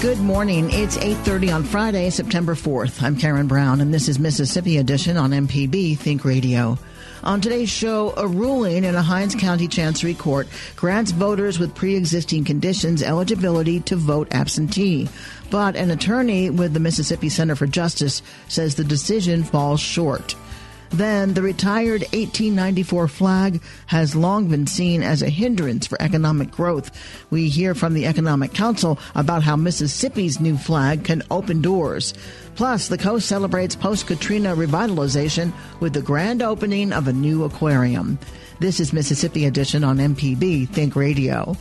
Good morning. It's 8:30 on Friday, September 4th. I'm Karen Brown and this is Mississippi Edition on MPB Think Radio. On today's show, a ruling in a Hinds County Chancery Court grants voters with pre-existing conditions eligibility to vote absentee. But an attorney with the Mississippi Center for Justice says the decision falls short. Then the retired 1894 flag has long been seen as a hindrance for economic growth. We hear from the Economic Council about how Mississippi's new flag can open doors. Plus, the coast celebrates post Katrina revitalization with the grand opening of a new aquarium. This is Mississippi Edition on MPB Think Radio.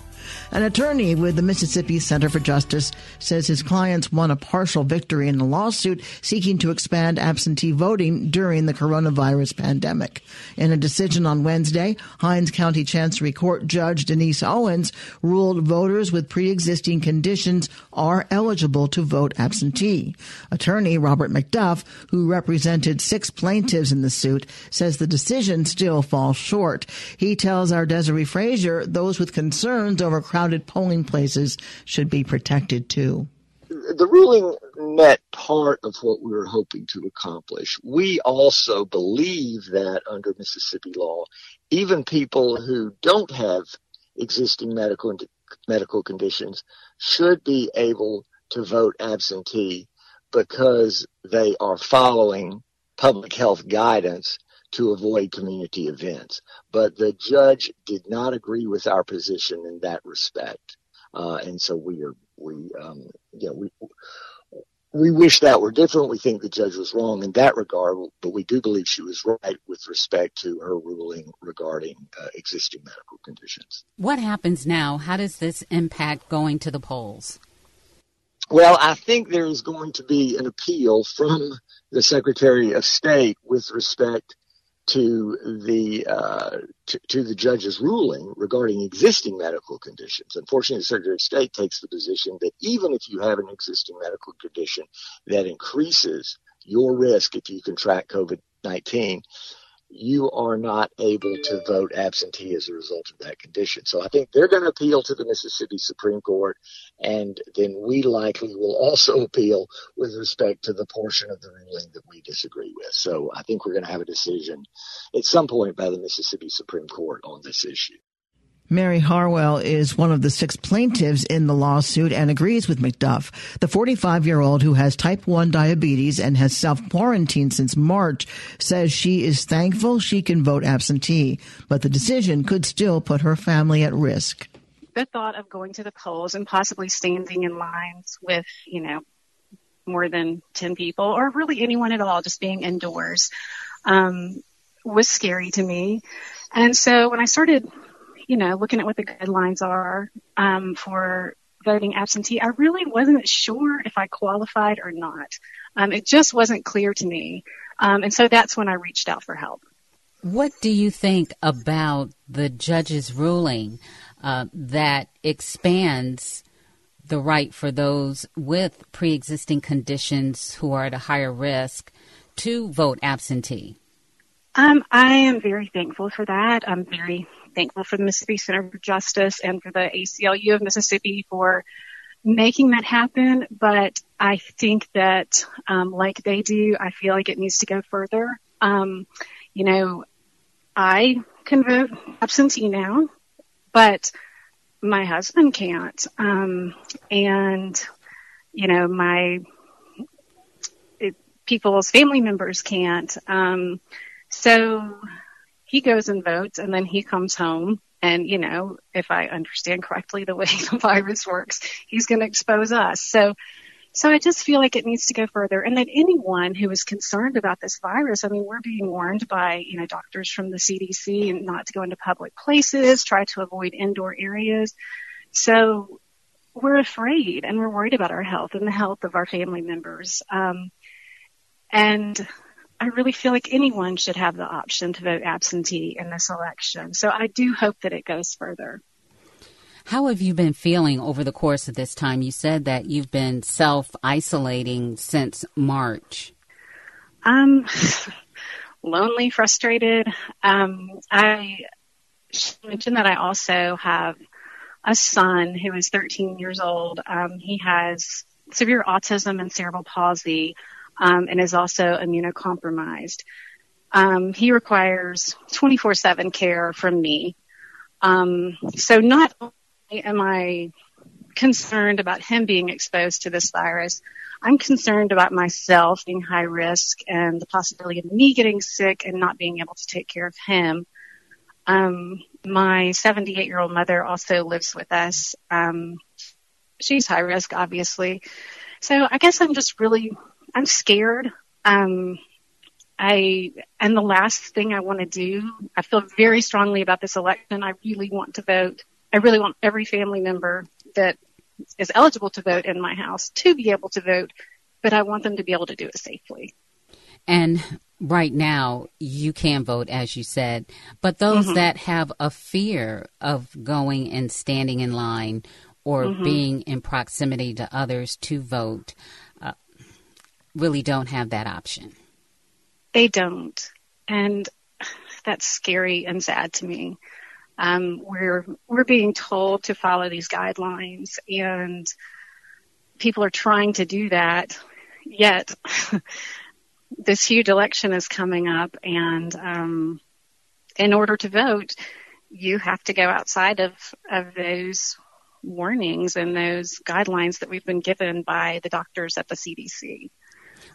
An attorney with the Mississippi Center for Justice says his clients won a partial victory in a lawsuit seeking to expand absentee voting during the coronavirus pandemic. In a decision on Wednesday, Hinds County Chancery Court Judge Denise Owens ruled voters with pre-existing conditions are eligible to vote absentee. Attorney Robert McDuff, who represented six plaintiffs in the suit, says the decision still falls short. He tells our Desare Frazier those with concerns over crowded polling places should be protected too. The ruling met part of what we were hoping to accomplish. We also believe that under Mississippi law, even people who don't have existing medical medical conditions should be able to vote absentee because they are following public health guidance to avoid community events. But the judge did not agree with our position in that respect. Uh, and so we are, we, um, yeah, we, we wish that were different. We think the judge was wrong in that regard, but we do believe she was right with respect to her ruling regarding uh, existing medical conditions. What happens now? How does this impact going to the polls? Well, I think there is going to be an appeal from the Secretary of State with respect to the uh, to, to, the judge's ruling regarding existing medical conditions. Unfortunately, the Secretary of State takes the position that even if you have an existing medical condition that increases your risk if you contract COVID nineteen, you are not able to vote absentee as a result of that condition. So I think they're going to appeal to the Mississippi Supreme Court, and then we likely will also appeal with respect to the portion of the ruling that we disagree with. So I think we're going to have a decision at some point by the Mississippi Supreme Court on this issue. Mary Harwell is one of the six plaintiffs in the lawsuit and agrees with McDuff. The 45 year old who has type 1 diabetes and has self quarantined since March says she is thankful she can vote absentee, but the decision could still put her family at risk. The thought of going to the polls and possibly standing in lines with, you know, more than 10 people or really anyone at all, just being indoors, um, was scary to me. And so when I started you know, looking at what the guidelines are um, for voting absentee, I really wasn't sure if I qualified or not. Um, it just wasn't clear to me. Um, and so that's when I reached out for help. What do you think about the judge's ruling uh, that expands the right for those with pre existing conditions who are at a higher risk to vote absentee? Um, I am very thankful for that. I'm very thankful for the Mississippi Center for Justice and for the ACLU of Mississippi for making that happen. But I think that, um, like they do, I feel like it needs to go further. Um, you know, I can vote absentee now, but my husband can't. Um, and, you know, my it, people's family members can't. Um, so he goes and votes and then he comes home and you know if i understand correctly the way the virus works he's going to expose us so so i just feel like it needs to go further and that anyone who is concerned about this virus i mean we're being warned by you know doctors from the cdc and not to go into public places try to avoid indoor areas So we're afraid and we're worried about our health and the health of our family members. Um, and I really feel like anyone should have the option to vote absentee in this election. So I do hope that it goes further. How have you been feeling over the course of this time? You said that you've been self isolating since March. Um, lonely, frustrated. Um, I mentioned that I also have a son who is 13 years old. Um, he has severe autism and cerebral palsy um, and is also immunocompromised. Um, he requires 24/7 care from me. Um, so not only am I concerned about him being exposed to this virus, I'm concerned about myself being high risk and the possibility of me getting sick and not being able to take care of him. Um, my 78 year old mother also lives with us. Um, she's high risk, obviously. So I guess I'm just really I'm scared. Um, I and the last thing I want to do, I feel very strongly about this election. I really want to vote. I really want every family member that is eligible to vote in my house to be able to vote, but I want them to be able to do it safely. And right now, you can vote, as you said, but those mm-hmm. that have a fear of going and standing in line or mm-hmm. being in proximity to others to vote, really don't have that option. They don't. And that's scary and sad to me. Um, we're we're being told to follow these guidelines, and people are trying to do that. Yet, this huge election is coming up, and um, in order to vote, you have to go outside of of those warnings and those guidelines that we've been given by the doctors at the CDC.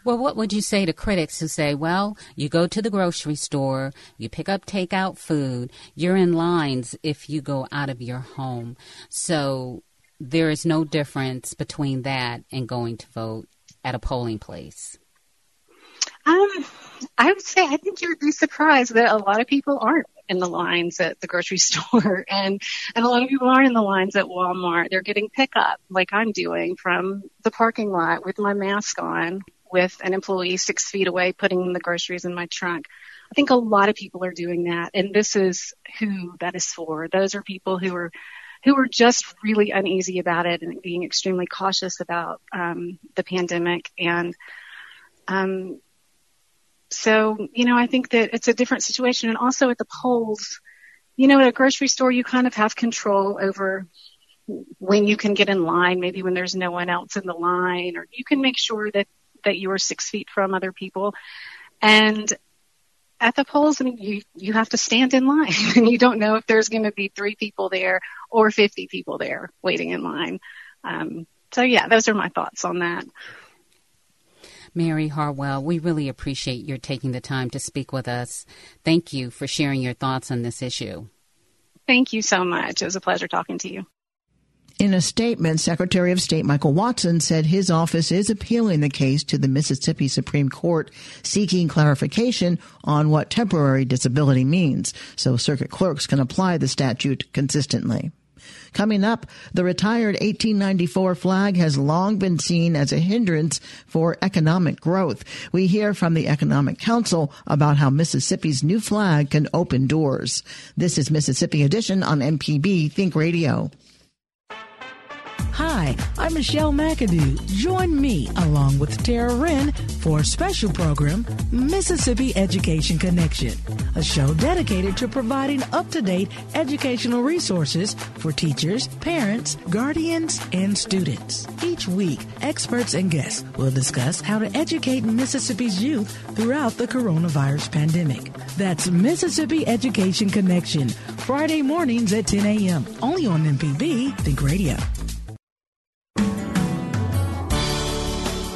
Well, what would you say to critics who say, well, you go to the grocery store, you pick up takeout food, you're in lines if you go out of your home. So there is no difference between that and going to vote at a polling place. Um, I would say I think you would be surprised that a lot of people aren't in the lines at the grocery store and and a lot of people aren't in the lines at Walmart. They're getting pickup like I'm doing from the parking lot with my mask on with an employee six feet away putting the groceries in my trunk. I think a lot of people are doing that, and this is who that is for. Those are people who are who are just really uneasy about it and being extremely cautious about um, the pandemic. And um, so, you know, I think that it's a different situation. And also at the polls, you know, at a grocery store, you kind of have control over when you can get in line, maybe when there's no one else in the line, or you can make sure that that you are six feet from other people. And at the polls, I mean, you, you have to stand in line and you don't know if there's going to be three people there or 50 people there waiting in line. Um, so yeah, those are my thoughts on that. Mary Harwell, we really appreciate your taking the time to speak with us. Thank you for sharing your thoughts on this issue. Thank you so much. It was a pleasure talking to you. In a statement, Secretary of State Michael Watson said his office is appealing the case to the Mississippi Supreme Court, seeking clarification on what temporary disability means, so circuit clerks can apply the statute consistently. Coming up, the retired 1894 flag has long been seen as a hindrance for economic growth. We hear from the Economic Council about how Mississippi's new flag can open doors. This is Mississippi Edition on MPB Think Radio. Hi, I'm Michelle McAdoo. Join me along with Tara Wren for a special program, Mississippi Education Connection, a show dedicated to providing up to date educational resources for teachers, parents, guardians, and students. Each week, experts and guests will discuss how to educate Mississippi's youth throughout the coronavirus pandemic. That's Mississippi Education Connection, Friday mornings at 10 a.m., only on MPB Think Radio.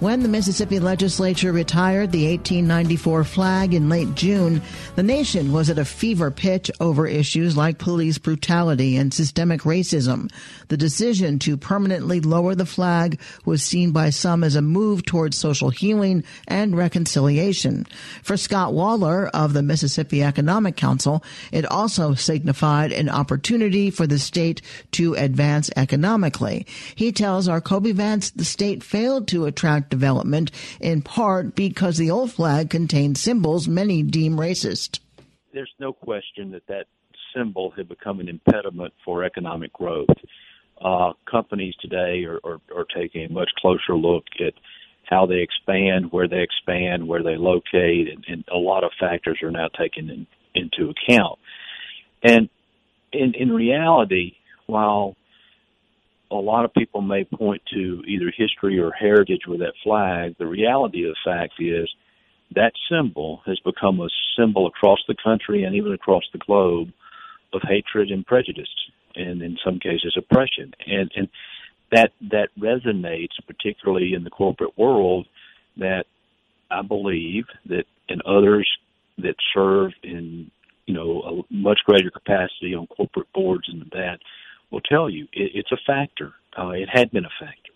When the Mississippi legislature retired the 1894 flag in late June, the nation was at a fever pitch over issues like police brutality and systemic racism. The decision to permanently lower the flag was seen by some as a move towards social healing and reconciliation. For Scott Waller of the Mississippi Economic Council, it also signified an opportunity for the state to advance economically. He tells our Kobee Vance the state failed to attract development, in part because the old flag contained symbols many deem racist. There's no question that that symbol had become an impediment for economic growth. Uh, companies today are, are, are taking a much closer look at how they expand, where they expand, where they locate, and, and a lot of factors are now taken in, into account. And in, in reality, while a lot of people may point to either history or heritage with that flag. The reality of the fact is that symbol has become a symbol across the country and even across the globe of hatred and prejudice, and in some cases oppression. And and that that resonates particularly in the corporate world. That I believe that and others that serve in you know a much greater capacity on corporate boards and that will tell you it, it's a factor. Uh, it had been a factor,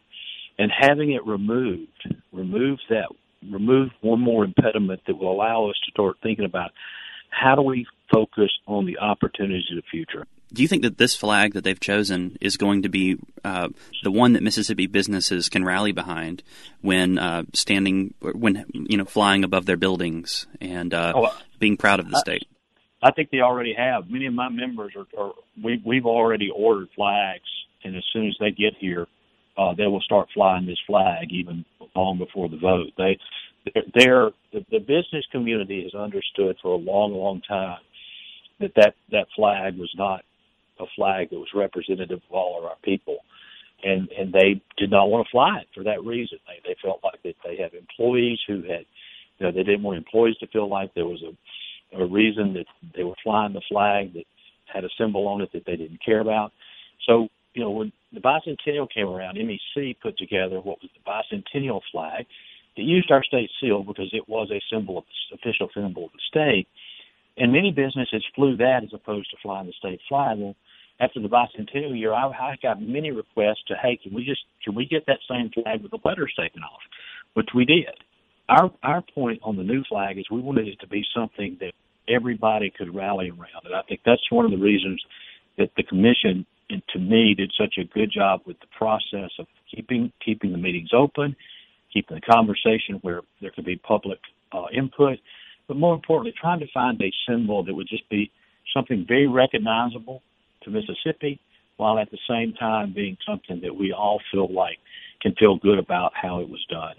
and having it removed removes that remove one more impediment that will allow us to start thinking about how do we focus on the opportunities of the future. Do you think that this flag that they've chosen is going to be uh, the one that Mississippi businesses can rally behind when uh, standing, when you know, flying above their buildings and uh, oh, being proud of the state? I think they already have. Many of my members are, are we, we've already ordered flags, and as soon as they get here, uh, they will start flying this flag even long before the vote. They, they're, the, the business community has understood for a long, long time that that, that flag was not a flag that was representative of all of our people. And, and they did not want to fly it for that reason. They, they felt like that they have employees who had, you know, they didn't want employees to feel like there was a, a reason that they were flying the flag that had a symbol on it that they didn't care about. So, you know, when the bicentennial came around, MEC put together what was the bicentennial flag. It used our state seal because it was a symbol of the official symbol of the state. And many businesses flew that as opposed to flying the state flag. Well, after the bicentennial year, I, I got many requests to, hey, can we just can we get that same flag with the letters taken off, which we did. Our our point on the new flag is we wanted it to be something that everybody could rally around. And I think that's one of the reasons that the commission, and to me, did such a good job with the process of keeping keeping the meetings open, keeping the conversation where there could be public uh, input, but more importantly, trying to find a symbol that would just be something very recognizable to Mississippi, while at the same time being something that we all feel like can feel good about how it was done.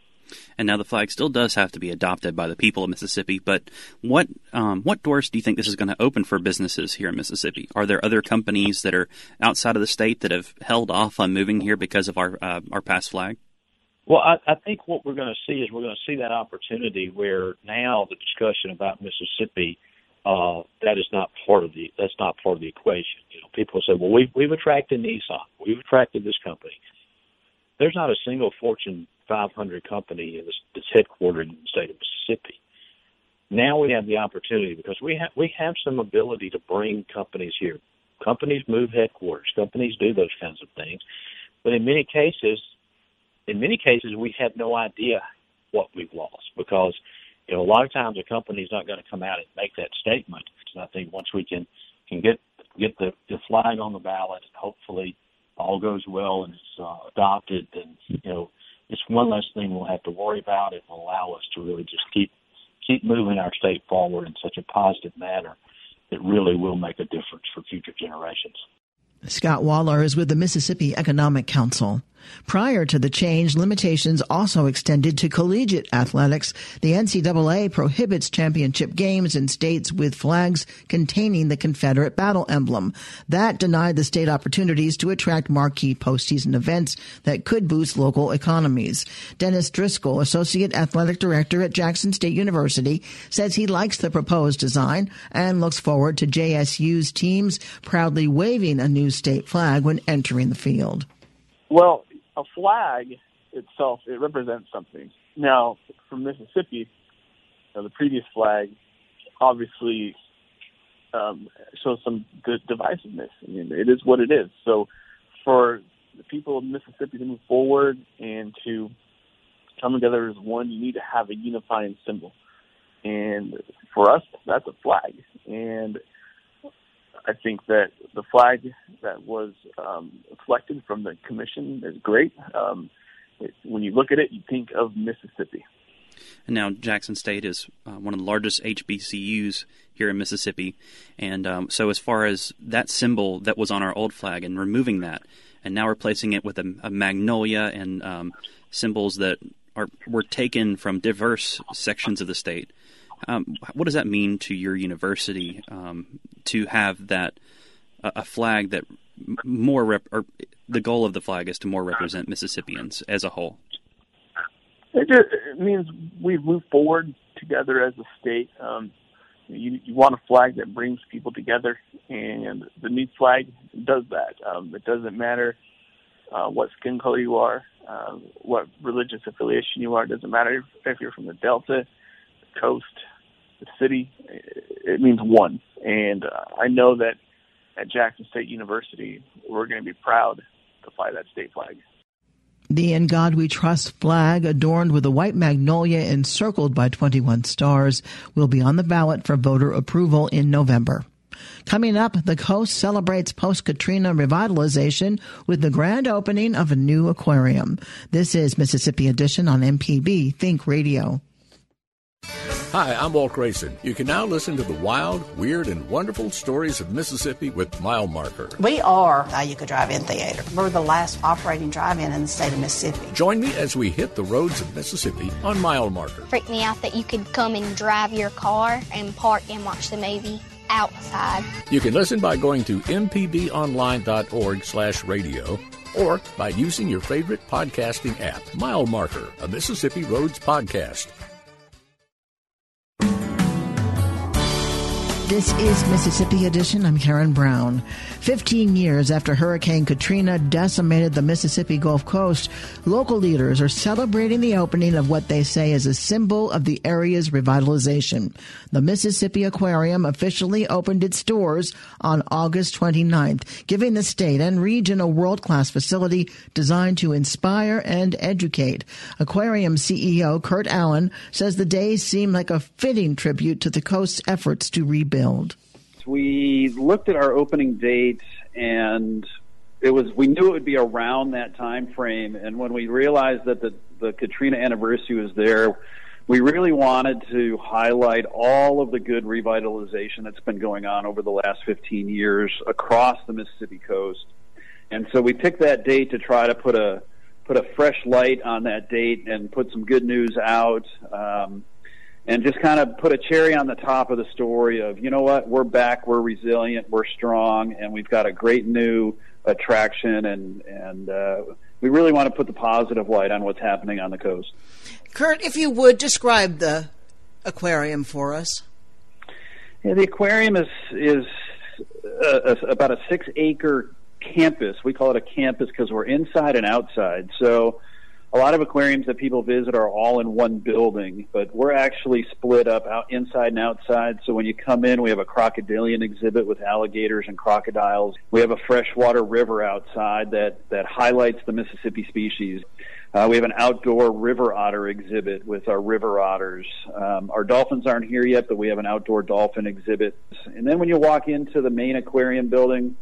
And now the flag still does have to be adopted by the people of Mississippi. But what um, what doors do you think this is going to open for businesses here in Mississippi? Are there other companies that are outside of the state that have held off on moving here because of our uh, our past flag? Well, I, I think what we're going to see is we're going to see that opportunity where now the discussion about Mississippi uh, that is not part of the that's not part of the equation. You know, people say, well, we've we've attracted Nissan, we've attracted this company. There's not a single Fortune 500 company that's headquartered in the state of Mississippi. Now we have the opportunity because we have we have some ability to bring companies here. Companies move headquarters. Companies do those kinds of things, but in many cases, in many cases, we have no idea what we've lost because you know a lot of times a company is not going to come out and make that statement. So I think once we can can get get the, the flag on the ballot, hopefully all goes well and it's uh, adopted, then you know it's one less thing we'll have to worry about. It will allow us to really just keep keep moving our state forward in such a positive manner that really will make a difference for future generations. Scott Waller is with the Mississippi Economic Council. Prior to the change, limitations also extended to collegiate athletics. The NCAA prohibits championship games in states with flags containing the Confederate battle emblem. That denied the state opportunities to attract marquee postseason events that could boost local economies. Dennis Driscoll, Associate Athletic Director at Jackson State University, says he likes the proposed design and looks forward to JSU's teams proudly waving a new state flag when entering the field. Well, a flag itself it represents something. Now, for Mississippi, you know, the previous flag obviously um, shows some good divisiveness. I mean, it is what it is. So, for the people of Mississippi to move forward and to come together as one, you need to have a unifying symbol. And for us, that's a flag. And I think that the flag that was um, selected from the commission is great. Um, it, when you look at it, you think of Mississippi. And now Jackson State is uh, one of the largest HBCUs here in Mississippi. And um, so, as far as that symbol that was on our old flag and removing that, and now replacing it with a, a magnolia and um, symbols that are were taken from diverse sections of the state. Um, what does that mean to your university um, to have that a flag that more rep, or the goal of the flag is to more represent Mississippians as a whole? It, just, it means we've moved forward together as a state. Um, you, you want a flag that brings people together, and the new flag does that. Um, it doesn't matter uh, what skin color you are, uh, what religious affiliation you are. It doesn't matter if, if you're from the Delta, the coast, the city. It means one. And uh, I know that at Jackson State University, we're going to be proud to fly that state flag. The In God We Trust flag, adorned with a white magnolia encircled by 21 stars, will be on the ballot for voter approval in November. Coming up, the coast celebrates post Katrina revitalization with the grand opening of a new aquarium. This is Mississippi Edition on MPB Think Radio. Hi, I'm Walt Grayson. You can now listen to the wild, weird, and wonderful stories of Mississippi with Mile Marker. We are the Iuka Drive-In Theater. We're the last operating drive-in in the state of Mississippi. Join me as we hit the roads of Mississippi on Mile Marker. Freaked me out that you could come and drive your car and park and watch the movie outside. You can listen by going to mpbonline.org slash radio or by using your favorite podcasting app, Mile Marker, a Mississippi Roads podcast. This is Mississippi Edition. I'm Karen Brown. 15 years after Hurricane Katrina decimated the Mississippi Gulf Coast, local leaders are celebrating the opening of what they say is a symbol of the area's revitalization. The Mississippi Aquarium officially opened its doors on August 29th, giving the state and region a world-class facility designed to inspire and educate. Aquarium CEO Kurt Allen says the days seem like a fitting tribute to the coast's efforts to rebuild build? We looked at our opening date and it was we knew it would be around that time frame and when we realized that the the Katrina anniversary was there we really wanted to highlight all of the good revitalization that's been going on over the last 15 years across the Mississippi coast. And so we picked that date to try to put a put a fresh light on that date and put some good news out. Um, and just kind of put a cherry on the top of the story of, you know what, we're back, we're resilient, we're strong, and we've got a great new attraction, and and uh, we really want to put the positive light on what's happening on the coast. Kurt, if you would describe the aquarium for us. Yeah, the aquarium is is a, a, about a six acre campus. We call it a campus because we're inside and outside. So a lot of aquariums that people visit are all in one building, but we're actually split up out inside and outside. So when you come in, we have a crocodilian exhibit with alligators and crocodiles. We have a freshwater river outside that that highlights the Mississippi species. Uh, we have an outdoor river otter exhibit with our river otters. Um, our dolphins aren't here yet, but we have an outdoor dolphin exhibit. And then when you walk into the main aquarium building,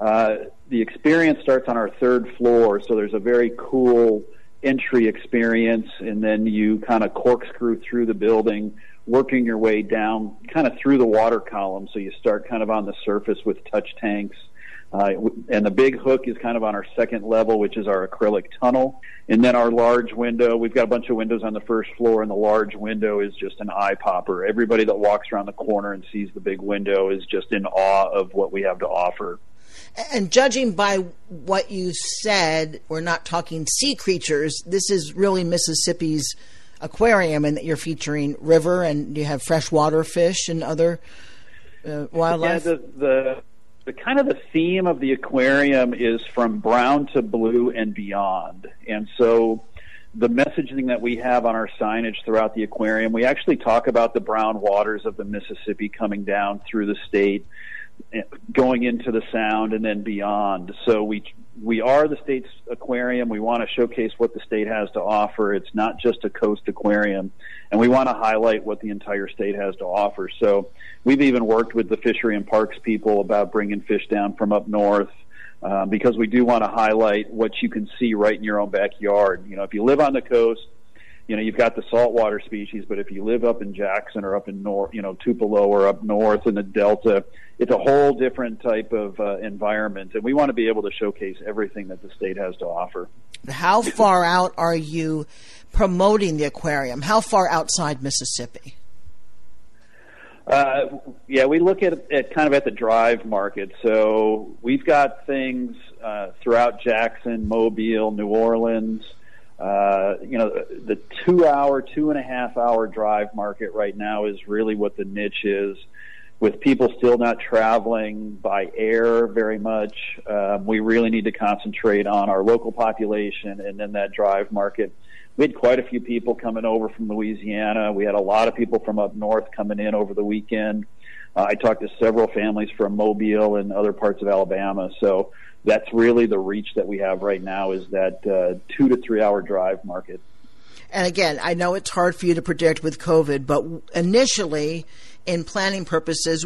uh, the experience starts on our third floor. So there's a very cool entry experience, and then you kind of corkscrew through the building, working your way down kind of through the water column. So you start kind of on the surface with touch tanks. Uh, and the big hook is kind of on our second level, which is our acrylic tunnel. And then our large window, we've got a bunch of windows on the first floor, and the large window is just an eye popper. Everybody that walks around the corner and sees the big window is just in awe of what we have to offer. And judging by what you said, we're not talking sea creatures. This is really Mississippi's aquarium, and that you're featuring river and you have freshwater fish and other uh, wildlife. Yeah, the, the the kind of the theme of the aquarium is from brown to blue and beyond, and so the messaging that we have on our signage throughout the aquarium, we actually talk about the brown waters of the Mississippi coming down through the state, going into the sound and then beyond. So we we are the state's aquarium. We want to showcase what the state has to offer. It's not just a coast aquarium, and we want to highlight what the entire state has to offer. So we've even worked with the fishery and parks people about bringing fish down from up north. Uh, because we do want to highlight what you can see right in your own backyard. You know, if you live on the coast, you know, you've got the saltwater species, but if you live up in Jackson or up in north, you know, Tupelo or up north in the Delta, it's a whole different type of uh, environment, and we want to be able to showcase everything that the state has to offer. How far out are you promoting the aquarium? How far outside Mississippi? Uh, yeah, we look at it kind of at the drive market. So we've got things uh, throughout Jackson, Mobile, New Orleans. Uh, you know, the two hour, two and a half hour drive market right now is really what the niche is. With people still not traveling by air very much, um, we really need to concentrate on our local population and then that drive market we had quite a few people coming over from Louisiana. We had a lot of people from up north coming in over the weekend. Uh, I talked to several families from Mobile and other parts of Alabama. So that's really the reach that we have right now is that uh, two to three hour drive market. And again, I know it's hard for you to predict with COVID, but initially, in planning purposes,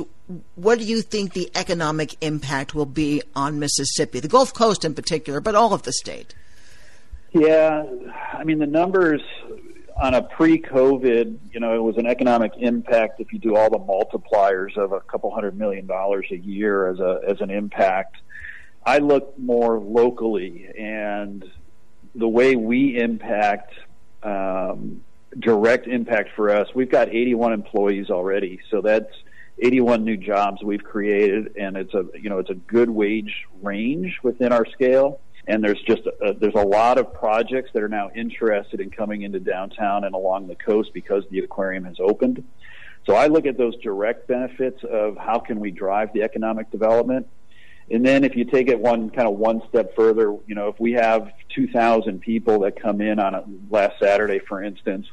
what do you think the economic impact will be on Mississippi, the Gulf Coast in particular, but all of the state? Yeah, I mean the numbers on a pre-COVID, you know, it was an economic impact if you do all the multipliers of a couple hundred million dollars a year as a as an impact. I look more locally, and the way we impact um, direct impact for us, we've got 81 employees already, so that's 81 new jobs we've created, and it's a you know it's a good wage range within our scale and there's just a, there's a lot of projects that are now interested in coming into downtown and along the coast because the aquarium has opened. So I look at those direct benefits of how can we drive the economic development. And then if you take it one kind of one step further, you know, if we have 2,000 people that come in on a, last Saturday, for instance,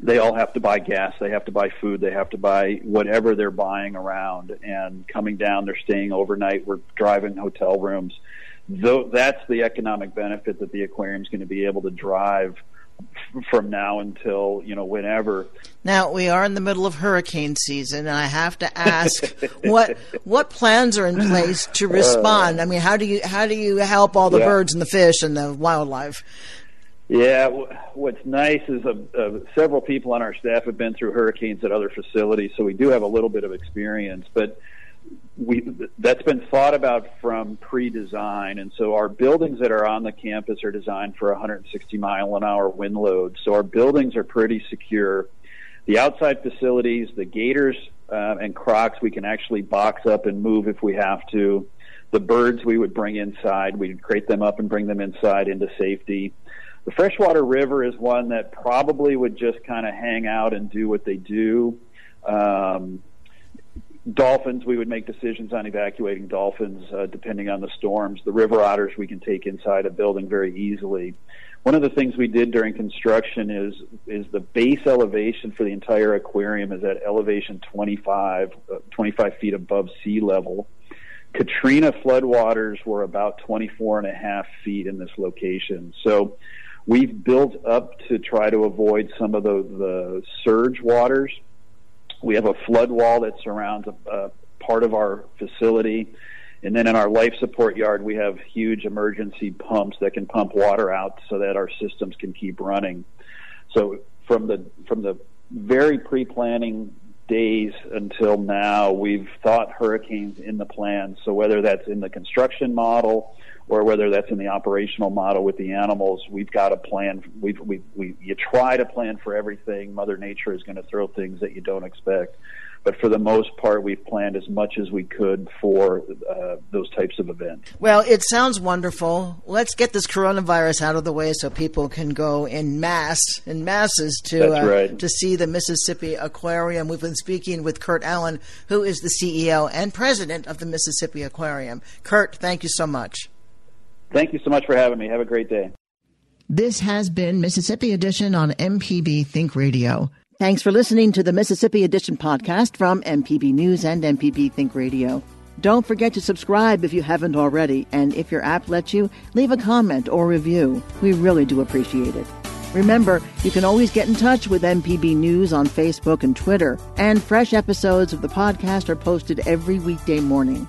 they all have to buy gas, they have to buy food, they have to buy whatever they're buying around. And coming down, they're staying overnight. We're driving hotel rooms though that's the economic benefit that the aquarium is going to be able to drive from now until you know whenever. Now we are in the middle of hurricane season, and I have to ask what what plans are in place to respond. I mean, how do you how do you help all the yeah. birds and the fish and the wildlife? Yeah, what's nice is uh, uh, several people on our staff have been through hurricanes at other facilities, so we do have a little bit of experience, but we that's been thought about from pre-design, and so our buildings that are on the campus are designed for 160 mile an hour wind load. So our buildings are pretty secure. The outside facilities, the gators uh, and crocs, we can actually box up and move if we have to. The birds we would bring inside, we'd crate them up and bring them inside into safety. The freshwater river is one that probably would just kind of hang out and do what they do. Um, dolphins, we would make decisions on evacuating dolphins uh, depending on the storms. The river otters we can take inside a building very easily. One of the things we did during construction is is the base elevation for the entire aquarium is at elevation 25, uh, 25 feet above sea level. Katrina floodwaters were about 24 and a half feet in this location. So we've built up to try to avoid some of the, the surge waters we have a flood wall that surrounds a, a part of our facility. And then in our life support yard, we have huge emergency pumps that can pump water out so that our systems can keep running. So from the from the very pre-planning days until now, we've thought hurricanes in the plan. So whether that's in the construction model or whether that's in the operational model with the animals, we've got a plan. We've, we, we, you try to plan for everything. Mother Nature is going to throw things that you don't expect. But for the most part, we've planned as much as we could for uh, those types of events. Well, it sounds wonderful. Let's get this coronavirus out of the way so people can go in mass, in masses, to uh, right. to see the Mississippi Aquarium. We've been speaking with Kurt Allen, who is the CEO and president of the Mississippi Aquarium. Kurt, thank you so much. Thank you so much for having me. Have a great day. This has been Mississippi Edition on MPB Think Radio. Thanks for listening to the Mississippi Edition podcast from MPB News and MPB Think Radio. Don't forget to subscribe if you haven't already, and if your app lets you, leave a comment or review. We really do appreciate it. Remember, you can always get in touch with MPB News on Facebook and Twitter, and fresh episodes of the podcast are posted every weekday morning.